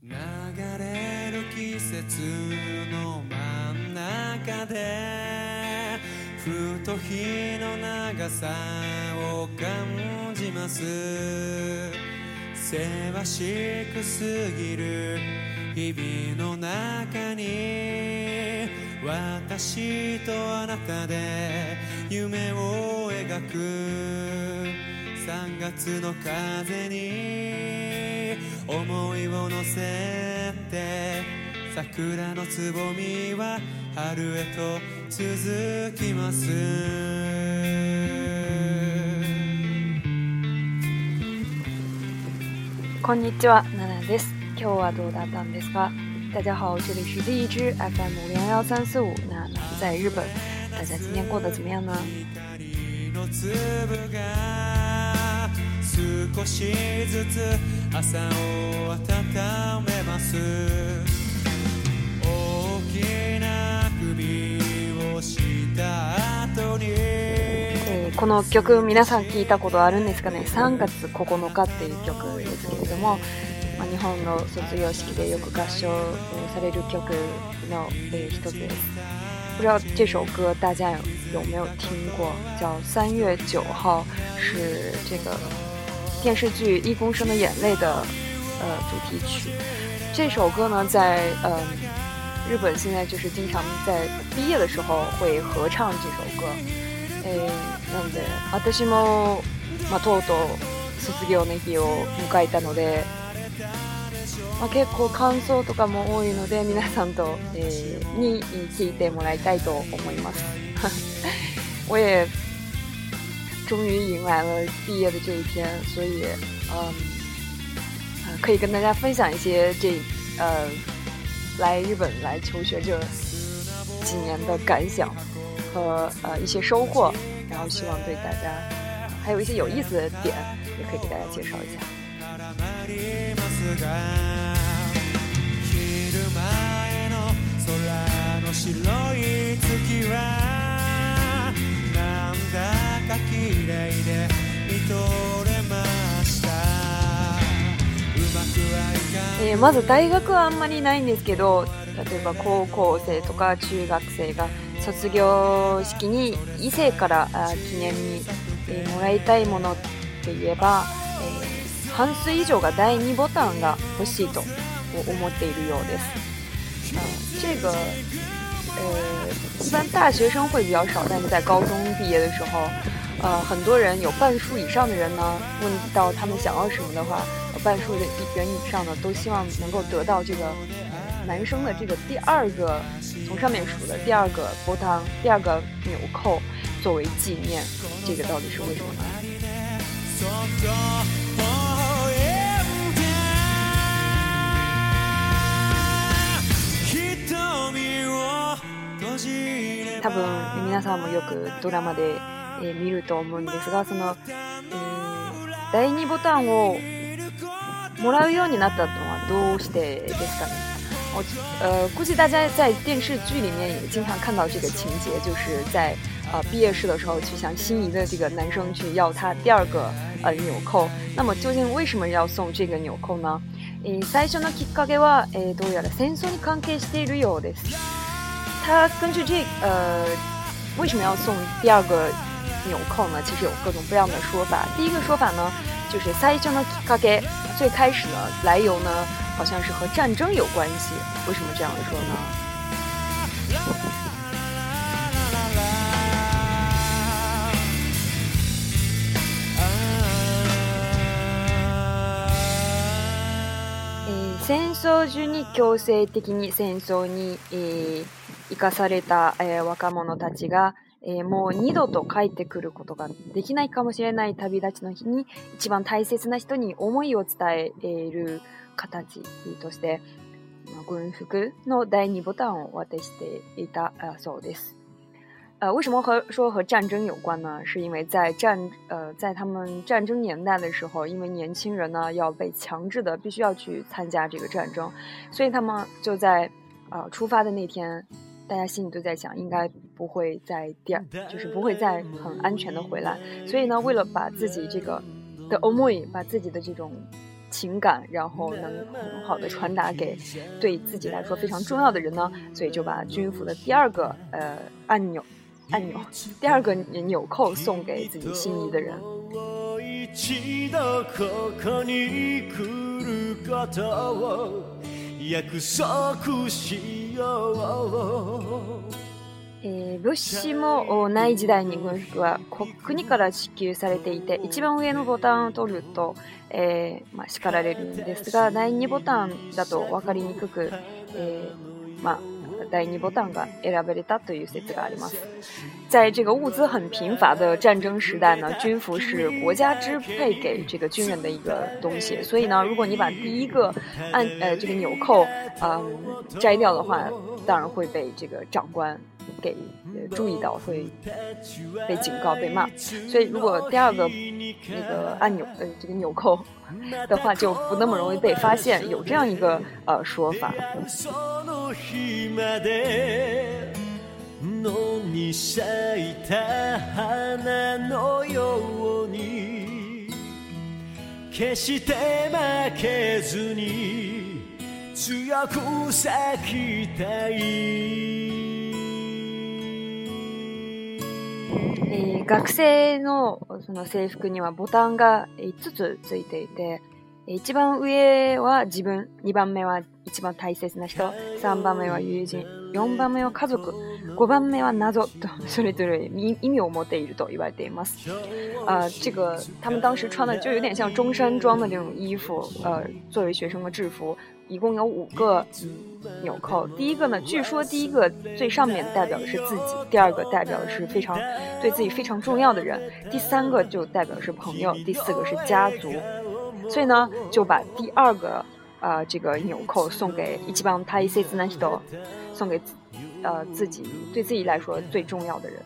流れる季節の真ん中でふと日の長さを感じますせわしくすぎる日々の中に私とあなたで夢を描く3月の風に思いを乗せて桜のつぼみは春へと続きますこんにちは、ナナです。今日はどうだったんですか大家好，这里是第一 FM 零幺三四五，娜在日本，大家今天过得怎么样呢？少しずつ朝を温めます大きな首をした後に、この曲皆さん聞いたことあるんですかね3月9日っていう曲ですけれども、まあ、日本の卒業式でよく合唱される曲の、一つです不知道这首歌大家有有没有听过？叫《三月九号》，是这个电视剧《一公升的眼泪》的呃主题曲，这首歌呢，在呃日本现在就是经常在毕业的时候会合唱这首歌。嗯，なんで私はまたおと卒業の日を迎えたので、まあ結構感想とかも多いので皆さんとに聴いてもらいたいと思います。我也。终于迎来了毕业的这一天，所以，嗯，可以跟大家分享一些这，呃，来日本来求学这几年的感想和呃一些收获，然后希望对大家还有一些有意思的点也可以给大家介绍一下。が綺麗で見とれましたえー、まず大学はあんまりないんですけど例えば高校生とか中学生が卒業式に異性からあ記念に、えー、もらいたいものって言えば、えー、半数以上が第2ボタンが欲しいと思っているようです。啊、这个呃，一般大学生会比较少，但是在高中毕业的时候。呃，很多人有半数以上的人呢，问到他们想要什么的话，半数的人以上呢，都希望能够得到这个男生的这个第二个，从上面数的第二个波浪，第二个纽扣作为纪念。这个到底是为什么呢？多幸运啊！多幸运啊！多幸运啊！見ると思うんですが、その第二ボタンをもらうようになったのはどうしてですかね？我呃估计大家在电视剧里面也经常看到这个情节，就是在呃毕业式的时候去向心仪的这个男生去要他第二个呃纽扣。那么究竟为什么要送这个纽扣呢？え最初のきっかけはえどうやら戦争に関係しているようです。他根据这呃为什么要送第二个？有空呢，其实有各种各样的说法。第一个说法呢，就是最初のきっかけ，最开始呢，来由呢，好像是和战争有关系。为什么这样说呢？戦争中に強制的に戦争に、えー、生かされた、えー、若者たちが、えー、もう二度と帰ってくることができないかもしれない旅立ちの日に一番大切な人に思いを伝える形として軍服の第二ボタンを渡していたそうです。呃，为什么和说和战争有关呢？是因为在战呃，在他们战争年代的时候，因为年轻人呢要被强制的必须要去参加这个战争，所以他们就在呃出发的那天，大家心里都在想，应该不会再第二，就是不会再很安全的回来，所以呢，为了把自己这个的 omy，把自己的这种情感，然后能很好的传达给对自己来说非常重要的人呢，所以就把军服的第二个呃按钮按钮，第二个纽扣送给自己心仪的人。えー、物資もない時代に軍服は国から支給されていて一番上のボタンを取ると、えー、まあ、叱られるんですが第2ボタンだと分かりにくく、えー、まあ、第2ボタンが選ばれたという説があります。在这个物资很贫乏的战争时代呢，军服是国家支配给这个军人的一个东西，所以呢，如果你把第一个按呃这个纽扣嗯、呃、摘掉的话，当然会被这个长官给注意到会被警告、被骂，所以如果第二个那个按钮呃这个纽扣的话，就不那么容易被发现。有这样一个呃说法。えー、学生のその制服にはボタンが5つついていて、一番上は自分、2番目は一番大切な人、3番目は友人、4番目は家族、国办没完拿走，所以对对，一一名我没得一道以外得吗？呃，这个他们当时穿的就有点像中山装的那种衣服，呃，作为学生的制服，一共有五个纽扣。第一个呢，据说第一个最上面代表的是自己，第二个代表的是非常对自己非常重要的人，第三个就代表是朋友，第四个是家族，所以呢，就把第二个。呃，这个纽扣送给一起帮他一些自难事的，送给呃自己对自己来说最重要的人。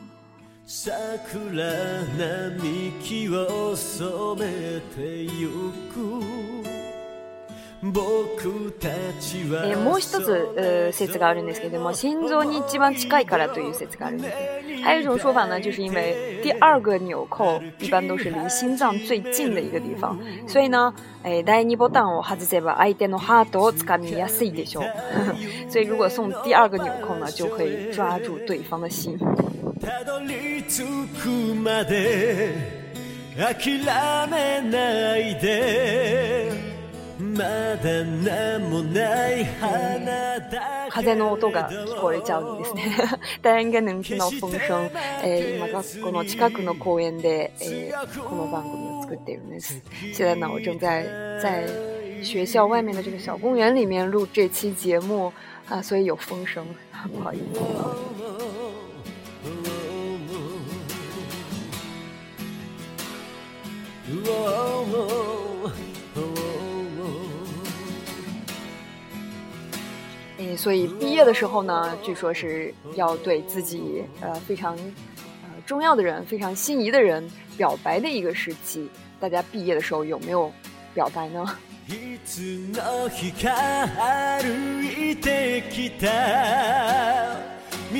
えもう一つ説があるんですけども，心臓に一番近いからという説があるんです。还有一种说法呢，就是因为第二个纽扣一般都是离心脏最近的一个地方，所以呢，哎，第二ボタンを外せば相手のハートをかみやすいでしょう。所以如果送第二个纽扣呢，就可以抓住对方的心。諦めないで还在呢，我都う过ですね。大家应该能听到风声。ん我す。刚在我在、学校外面的这个小公园里面录这期节目啊，所以有风声，不好意思。嗯，所以毕业的时候呢，据说是要对自己呃非常呃重要的人、非常心仪的人表白的一个时期。大家毕业的时候有没有表白呢？さ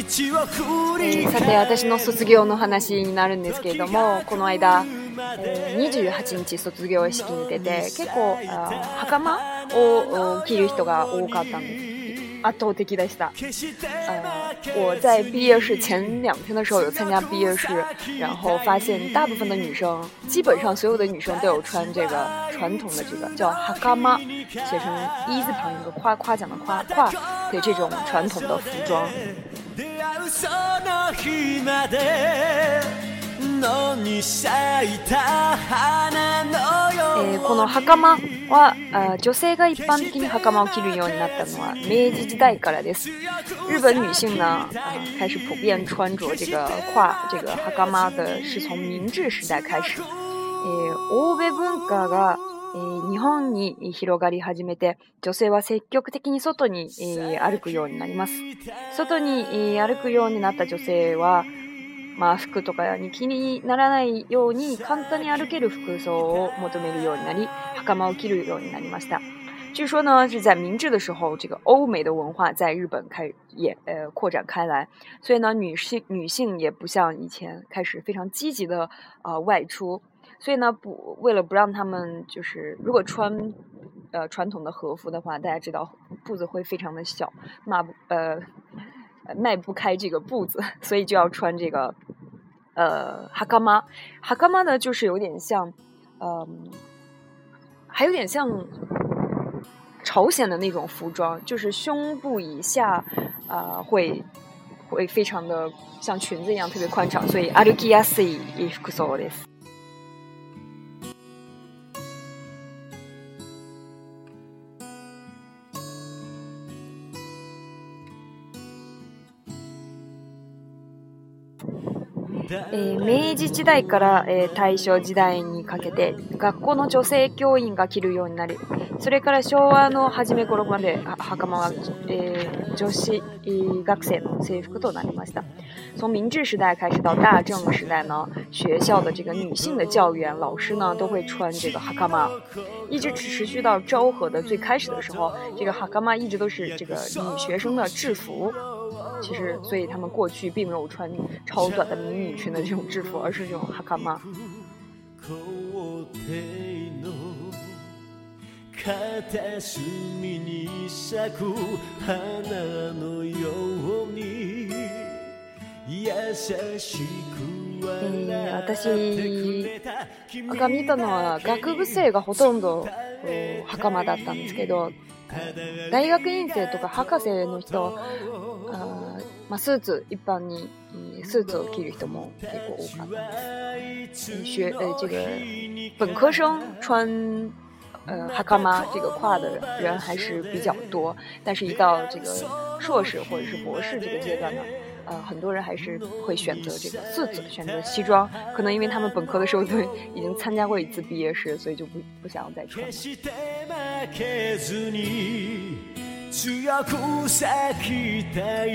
て、私の卒業の話になるんですけれども、この間、二十八日卒業式にて結構袴を着る人が多かったんです。啊，都得给大呃，我在毕业式前两天的时候有参加毕业式，然后发现大部分的女生，基本上所有的女生都有穿这个传统的这个叫哈嘎玛，写成一字旁一个夸夸奖的夸夸，对这种传统的服装。のに咲いた花のように、えー、この袴はあ女性が一般的に袴を着るようになったのは明治時代からです。日本女性呢啊始普遍穿着这个胯这个袴的是从明治時代开始。えー、欧米文化が日本に広がり始めて、女性は積極的に外に、歩くようになります。外に、歩くようになった女性は、あ、服とかに気にならないように簡単に歩ける服装を求めるようになり、袴を着るようになりました。据说呢是在明治的时候，这个欧美的文化在日本开也呃扩展开来，所以呢女性女性也不像以前开始非常积极的啊外出，所以呢不为了不让他们就是如果穿呃传统的和服的话，大家知道步子会非常的小，马呃。迈不开这个步子，所以就要穿这个，呃哈 a 妈。哈 m 妈呢，就是有点像，嗯，还有点像朝鲜的那种服装，就是胸部以下，啊，会会非常的像裙子一样，特别宽敞。所以阿鲁基亚西 a i f c o s o i s えー、明治時代から、えー、大正時代にかけて学校の女性教員が着るようになりそれから昭和の初め頃まで袴は、えー、女子、えー、学生の制服となりました。从明治時代开始到大正時代呢，学校的这个女性的教員老师呢都会穿这个哈卡玛，一直持续到昭和的最开始的时候，这个哈卡玛一直都是这个女学生的制服。其实所以他们过去并没有穿超短的迷你裙的这种制服，而是这种哈卡玛。片隅に咲く花のように優しく私が見たのは学部生がほとんど袴だったんですけど大学院生とか博士の人あ马 suits 一般，に suits を着る人も結構多くな。学呃，这个本科生穿呃 hakama 这个跨的人还是比较多，但是，一到这个硕士或者是博士这个阶段呢，呃，很多人还是会选择这个四子，选择西装，可能因为他们本科的时候都已经参加过一次毕业式，所以就不不想再穿了。強く咲きたいえ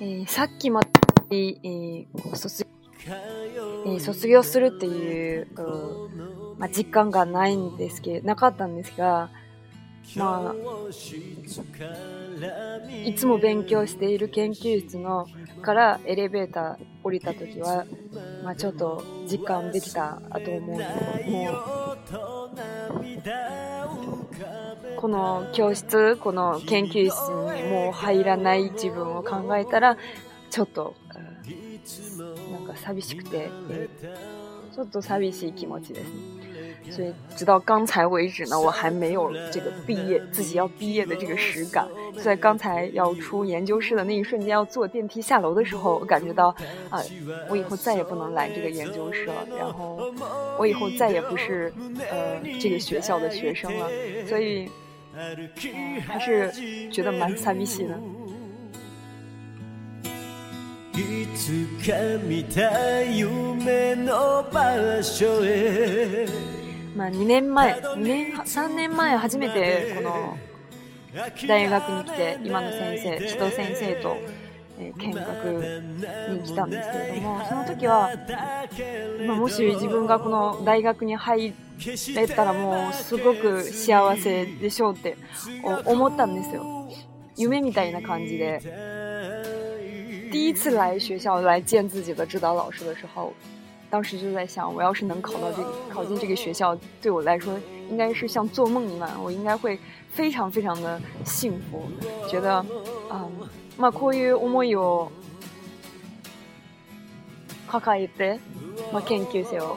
ー、さっきまで、えー、卒えー、卒業するっていう、うん、まあ、実感がないんですけどなかったんですが、まあ、いつも勉強している研究室のからエレベーター降りた時は、まあ、ちょっと実感できたと思うけどもこの教室この研究室にもう入らない自分を考えたらちょっとなんか寂しくてちょっと寂しい気持ちですね。所以，直到刚才为止呢，我还没有这个毕业，自己要毕业的这个实感。就在刚才要出研究室的那一瞬间，要坐电梯下楼的时候，我感觉到，啊，我以后再也不能来这个研究室了。然后，我以后再也不是，呃，这个学校的学生了。所以，还是觉得蛮惨兮兮的。まあ、2年前2年3年前初めてこの大学に来て今の先生千戸先生と、えー、見学に来たんですけれどもその時は、まあ、もし自分がこの大学に入れたらもうすごく幸せでしょうって思ったんですよ夢みたいな感じで第一次来学校来见自己的指导老师的时候当时就在想，我要是能考到这，考进这个学校，对我来说应该是像做梦一样，我应该会非常非常的幸福。觉得啊，把こういう思いを抱えて、まあ研究生を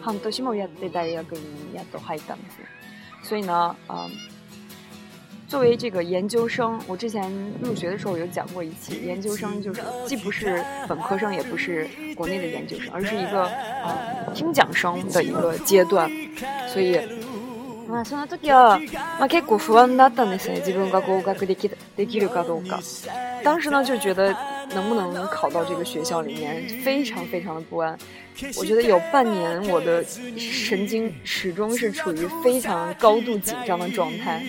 半年もやって大学にやっと入ったんです。そういうな、啊。作为这个研究生，我之前入学的时候有讲过一期，研究生就是既不是本科生，也不是国内的研究生，而是一个听讲生的一个阶段，所以，まあその時は、まあ結構不安だったんですね。自分が合格できできるかどうか、当时呢就觉得能不能考到这个学校里面，非常非常的不安。我觉得有半年我的神经始终是处于非常高度紧张的状态。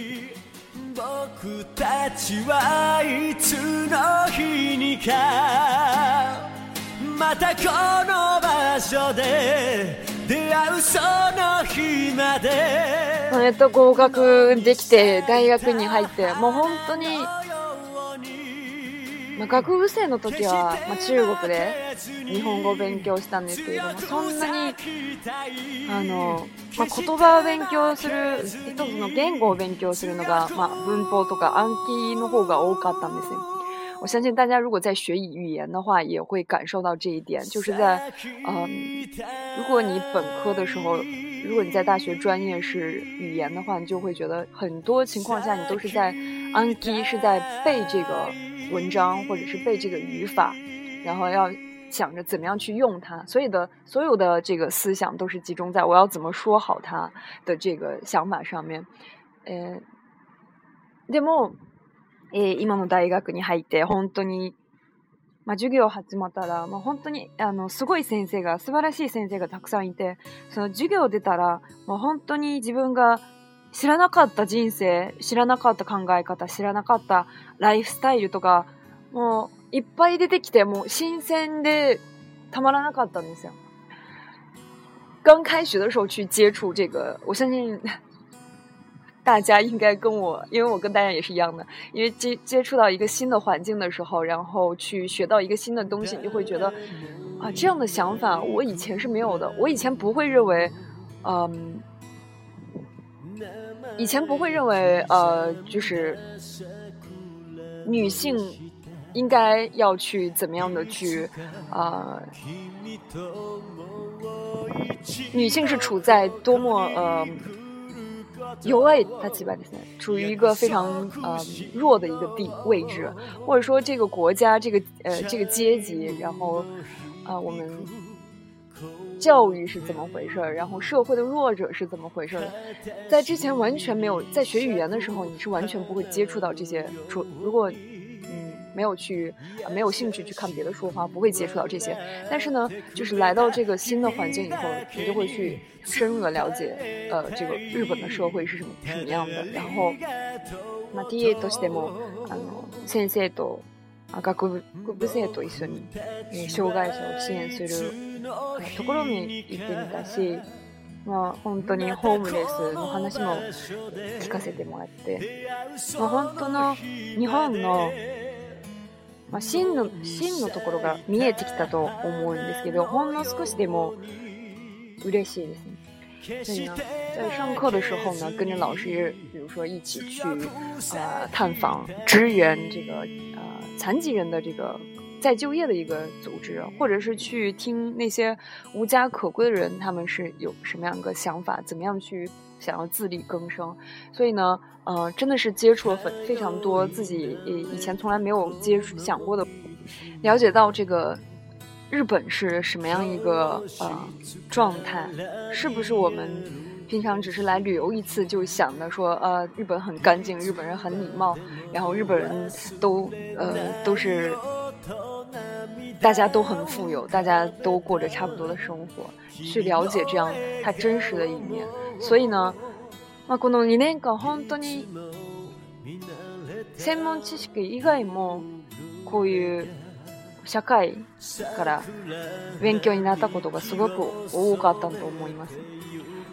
僕たちはいつの日にかまたこの場所で出会うその日までえっと合格できて大学に入ってもう本当に我学部生の時は、まあ中国で日本語勉強したんですけど、そんなにあのまあ言葉勉強する一つの言語を勉強するのが、まあ文法とか暗記の方が多かったんですよ。我相信大家如果在学语言的话，也会感受到这一点。就是在嗯，如果你本科的时候，如果你在大学专业是语言的话，你就会觉得很多情况下你都是在暗记，是在背这个。文章，或者是背这个语法，然后要想着怎么样去用它，所以的所有的这个思想都是集中在我要怎么说好它的这个想法上面。诶，でも、今の大学に入って本当に、まあ授業始まったら、もう本当にあのすごい先生が素晴らしい先生がたくさんいて、その授業出たら、もう本当に自分が知らなかった人生、知らなかった考え方、知らなかったライフスタイルとか、もういっぱい出てきて、もう新鮮でたまらなかったんですよ。刚开学的时候去接触这个，我相信大家应该跟我，因为我跟大家也是一样的。因为接接触到一个新的环境的时候，然后去学到一个新的东西，就会觉得啊，这样的想法我以前是没有的，我以前不会认为，嗯。以前不会认为，呃，就是女性应该要去怎么样的去，啊，女性是处在多么呃，尤为大几百的，处于一个非常呃弱的一个地位置，或者说这个国家这个呃这个阶级，然后啊我们。教育是怎么回事儿？然后社会的弱者是怎么回事儿？在之前完全没有在学语言的时候，你是完全不会接触到这些书。如果嗯没有去没有兴趣去看别的书的话，不会接触到这些。但是呢，就是来到这个新的环境以后，你就会去深入的了解呃这个日本的社会是什么什么样的。然后那第一，都西姆，嗯，先生と、学生と一緒に、障害者を支援する。ところに行ってみたし、まあ、本当にホームレスの話も聞かせてもらって、まあ、本当の日本の、まあ、真の真のところが見えてきたと思うんですけどほんの少しでも嬉しいですね。所以呢，在上课的时候呢，跟着老师，比如说一起去，呃，探访支援这个呃残疾人的这个再就业的一个组织，或者是去听那些无家可归的人，他们是有什么样一个想法，怎么样去想要自力更生。所以呢，呃，真的是接触了很非常多自己以以前从来没有接触想过的，了解到这个日本是什么样一个呃状态，是不是我们平常只是来旅游一次就想的说，呃，日本很干净，日本人很礼貌，然后日本人都呃都是。大家都很富有，大家都过着差不多的生活，去了解这样他真实的一面。所以呢，まあこの2年間本当に専門知識以外もこういう社会から勉強になったことがすごく多かったと思います。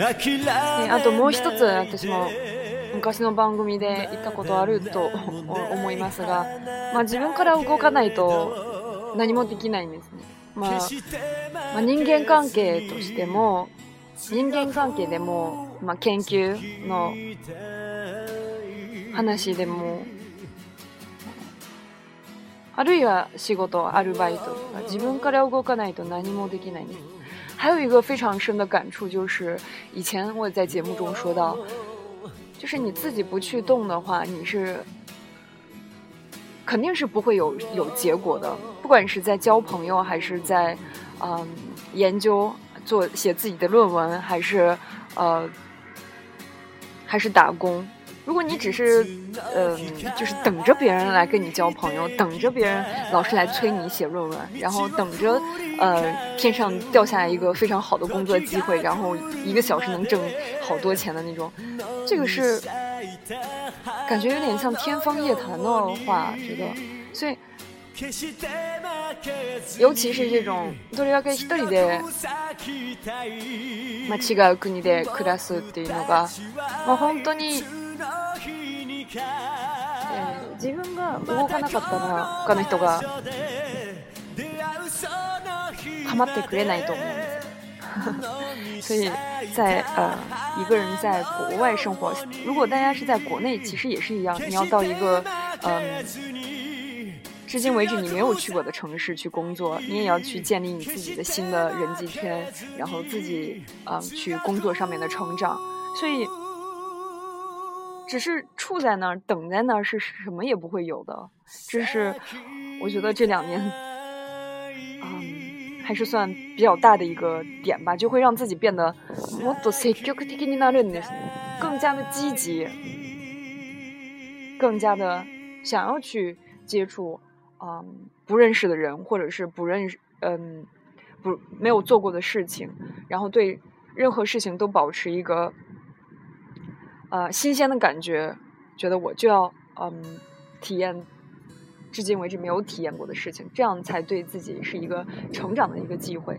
あともう一つ私も昔の番組で言ったことあると思いますが、まあ、自分から動かないと何もできないんですね、まあ、まあ、人間関係としても人間関係でも、まあ、研究の話でもあるいは仕事アルバイトとか自分から動かないと何もできないんです还有一个非常深的感触，就是以前我在节目中说到，就是你自己不去动的话，你是肯定是不会有有结果的。不管是在交朋友，还是在嗯研究、做写自己的论文，还是呃还是打工。如果你只是，嗯，就是等着别人来跟你交朋友，等着别人老是来催你写论文，然后等着，呃，天上掉下来一个非常好的工作机会，然后一个小时能挣好多钱的那种，这个是感觉有点像天方夜谭的话，觉得，所以，尤其是这种，特别是要跟这里的，違う国で暮らすっていうのが、まあ本当に。自分が動かなかったら他の人が困ってくれないと思う。所以在呃一个人在国外生活，如果大家是在国内，其实也是一样。你要到一个嗯，至今为止你没有去过的城市去工作，你也要去建立你自己的新的人际圈，然后自己嗯去工作上面的成长。所以。只是处在那儿，等在那儿，是什么也不会有的。这是我觉得这两年，嗯，还是算比较大的一个点吧，就会让自己变得，更加的积极，更加的想要去接触，嗯，不认识的人，或者是不认识，嗯，不没有做过的事情，然后对任何事情都保持一个。呃，新鲜的感觉，觉得我就要嗯，体验，至今为止没有体验过的事情，这样才对自己是一个成长的一个机会。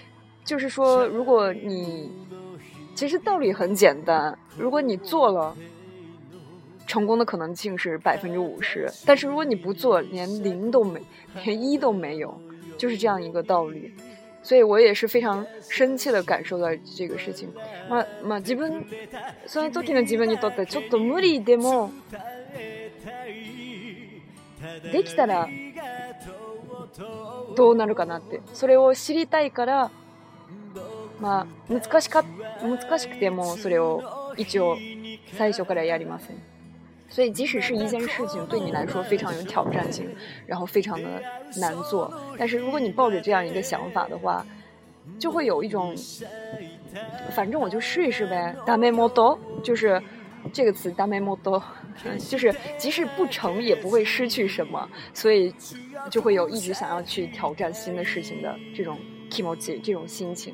就是说，如果你其实道理很简单，如果你做了，成功的可能性是百分之五十；但是如果你不做，连零都没，连一都没有，就是这样一个道理。所以我也是非常深切的感受到这个事情。まあまあ自分その時の自分にとってちょっと無理でもできたらどうなるかなってそれを知りたいから。あ、難しか難しくてもそれを一応最初からやりません。所以即使是一件事情对你来说非常有挑战性，然后非常的难做，但是如果你抱着这样一个想法的话，就会有一种反正我就试一试呗。大目モド就是这个词，大目モド就是即使不成也不会失去什么，所以就会有一直想要去挑战新的事情的这种 o 持ち这种心情。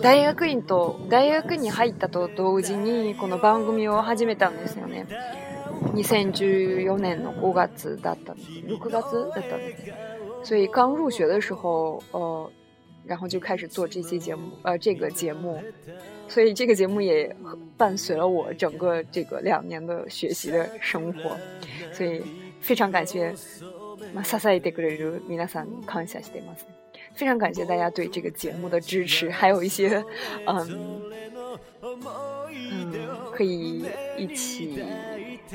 大学院と大学に入ったと同時にこの番組を始めたんですよね2014年の5月だったんです6月だったんです所以刚入学的时候呃然后就开始做这期节目呃这个节目所以这个节目也伴随了我整个这个两年的学习的生活所以非常感谢まあ、支えてくれる皆さんに感謝しています、ね。非常感谢大家对这个节目的支持，还有一些，嗯嗯，可以一起，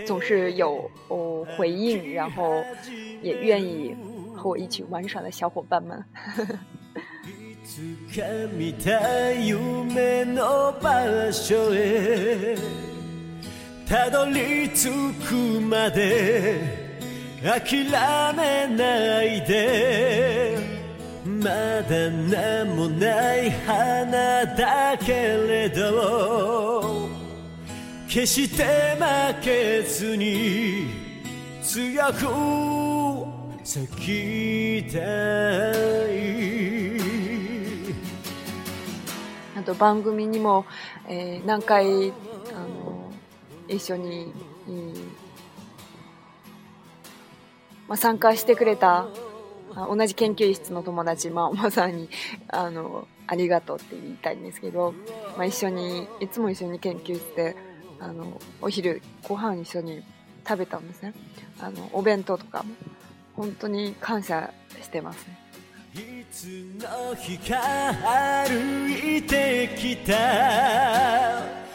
总是有哦回应，然后也愿意和我一起玩耍的小伙伴们。まだ何もない花だけれど決して負けずに強く咲きたいあと番組にも、えー、何回あの一緒に、うん、まあ、参加してくれた同じ研究室の友達、まあ、まさにあのありがとうって言いたいんですけど、まあ、一緒にいつも一緒に研究室であのお昼ご飯一緒に食べたんですねあのお弁当とかも本当に感謝してますねいつの日か歩いてきた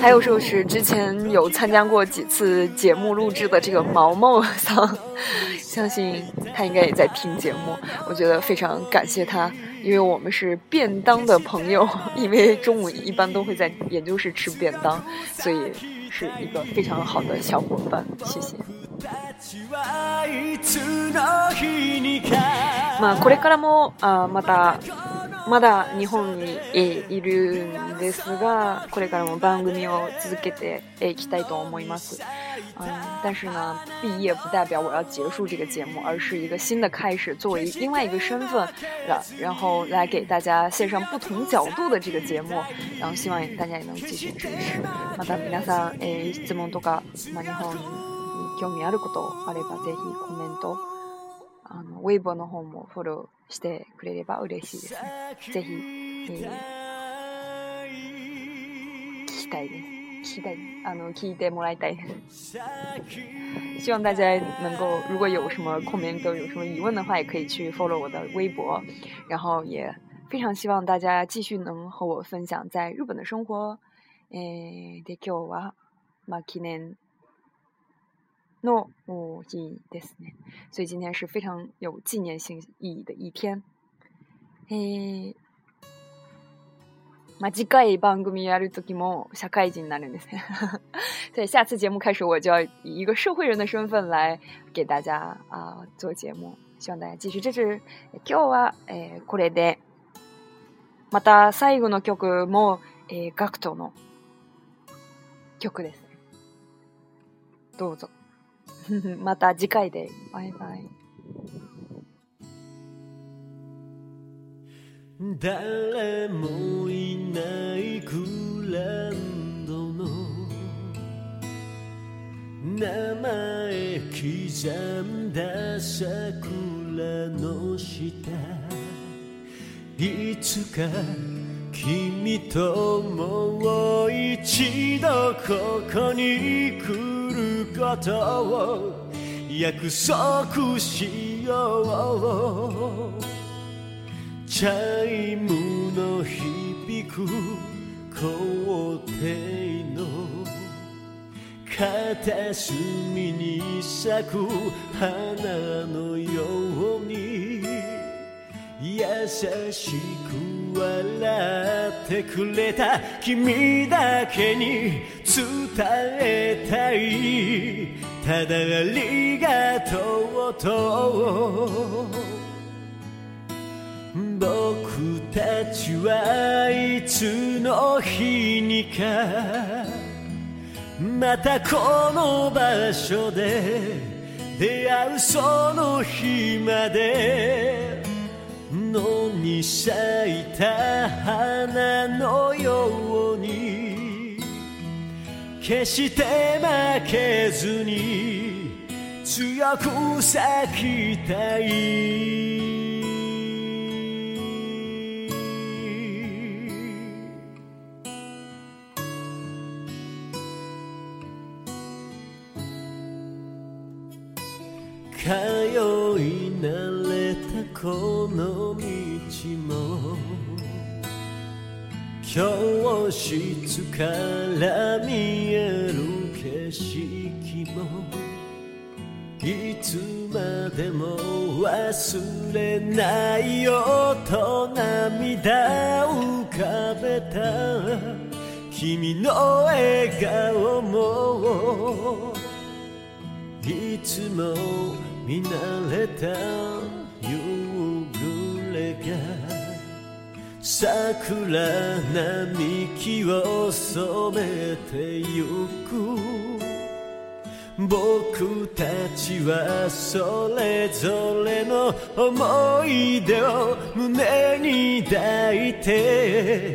还有就是之前有参加过几次节目录制的这个毛毛，桑，相信他应该也在听节目，我觉得非常感谢他，因为我们是便当的朋友，因为中午一般都会在研究室吃便当，所以是一个非常好的小伙伴，谢谢。まあこれからもあまた。まだ日本にいるんですが、これからも番組を続けていきたいと思います。嗯，但是呢，毕业不代表我要结束这个节目，而是一个新的开始，作为另外一个身份了，然后来给大家献上不同角度的这个节目，然后希望大家也能继续支持。また皆さん、え質問とか、ま日本に興味あることあればぜひコメント、あのウェイボーの方もフォロー。してくれれば嬉しいですね。ぜひ、えー、聞きたいです。期待啊，能期待莫来待。希望大家能够，如果有什么空棉哥有什么疑问的话，也可以去 follow 我的微博，然后也非常希望大家继续能和我分享在日本的生活。诶、えー、で今日はまあ記念のいですね。所以今天是非常有纪念性意义的一天。えまあ、次回番組やるときも社会人になるんですね。所以下次节目开始，我就要以一个社会人的身份来给大家啊、呃、做节目，希望大家继续支持。今日は、えこれで、また最後の曲も、えー、ガクトの曲ですどうぞ。また次回で。バイバイ。誰もいないグランドの名前刻んだ桜の下いつか君ともう一度ここに来ることを約束しようチャイムの響く校庭の片隅に咲く花のように優しく笑ってくれた君だけに伝えたいただありがとうと僕たちはいつの日にかまたこの場所で出会うその日までのに咲いた花のように決して負けずに強く咲きたい通いならたこの道も教室から見える景色もいつまでも忘れないよと涙を浮かべた君の笑顔もいつも見慣れた桜並木を染めてゆく僕たちはそれぞれの思い出を胸に抱いて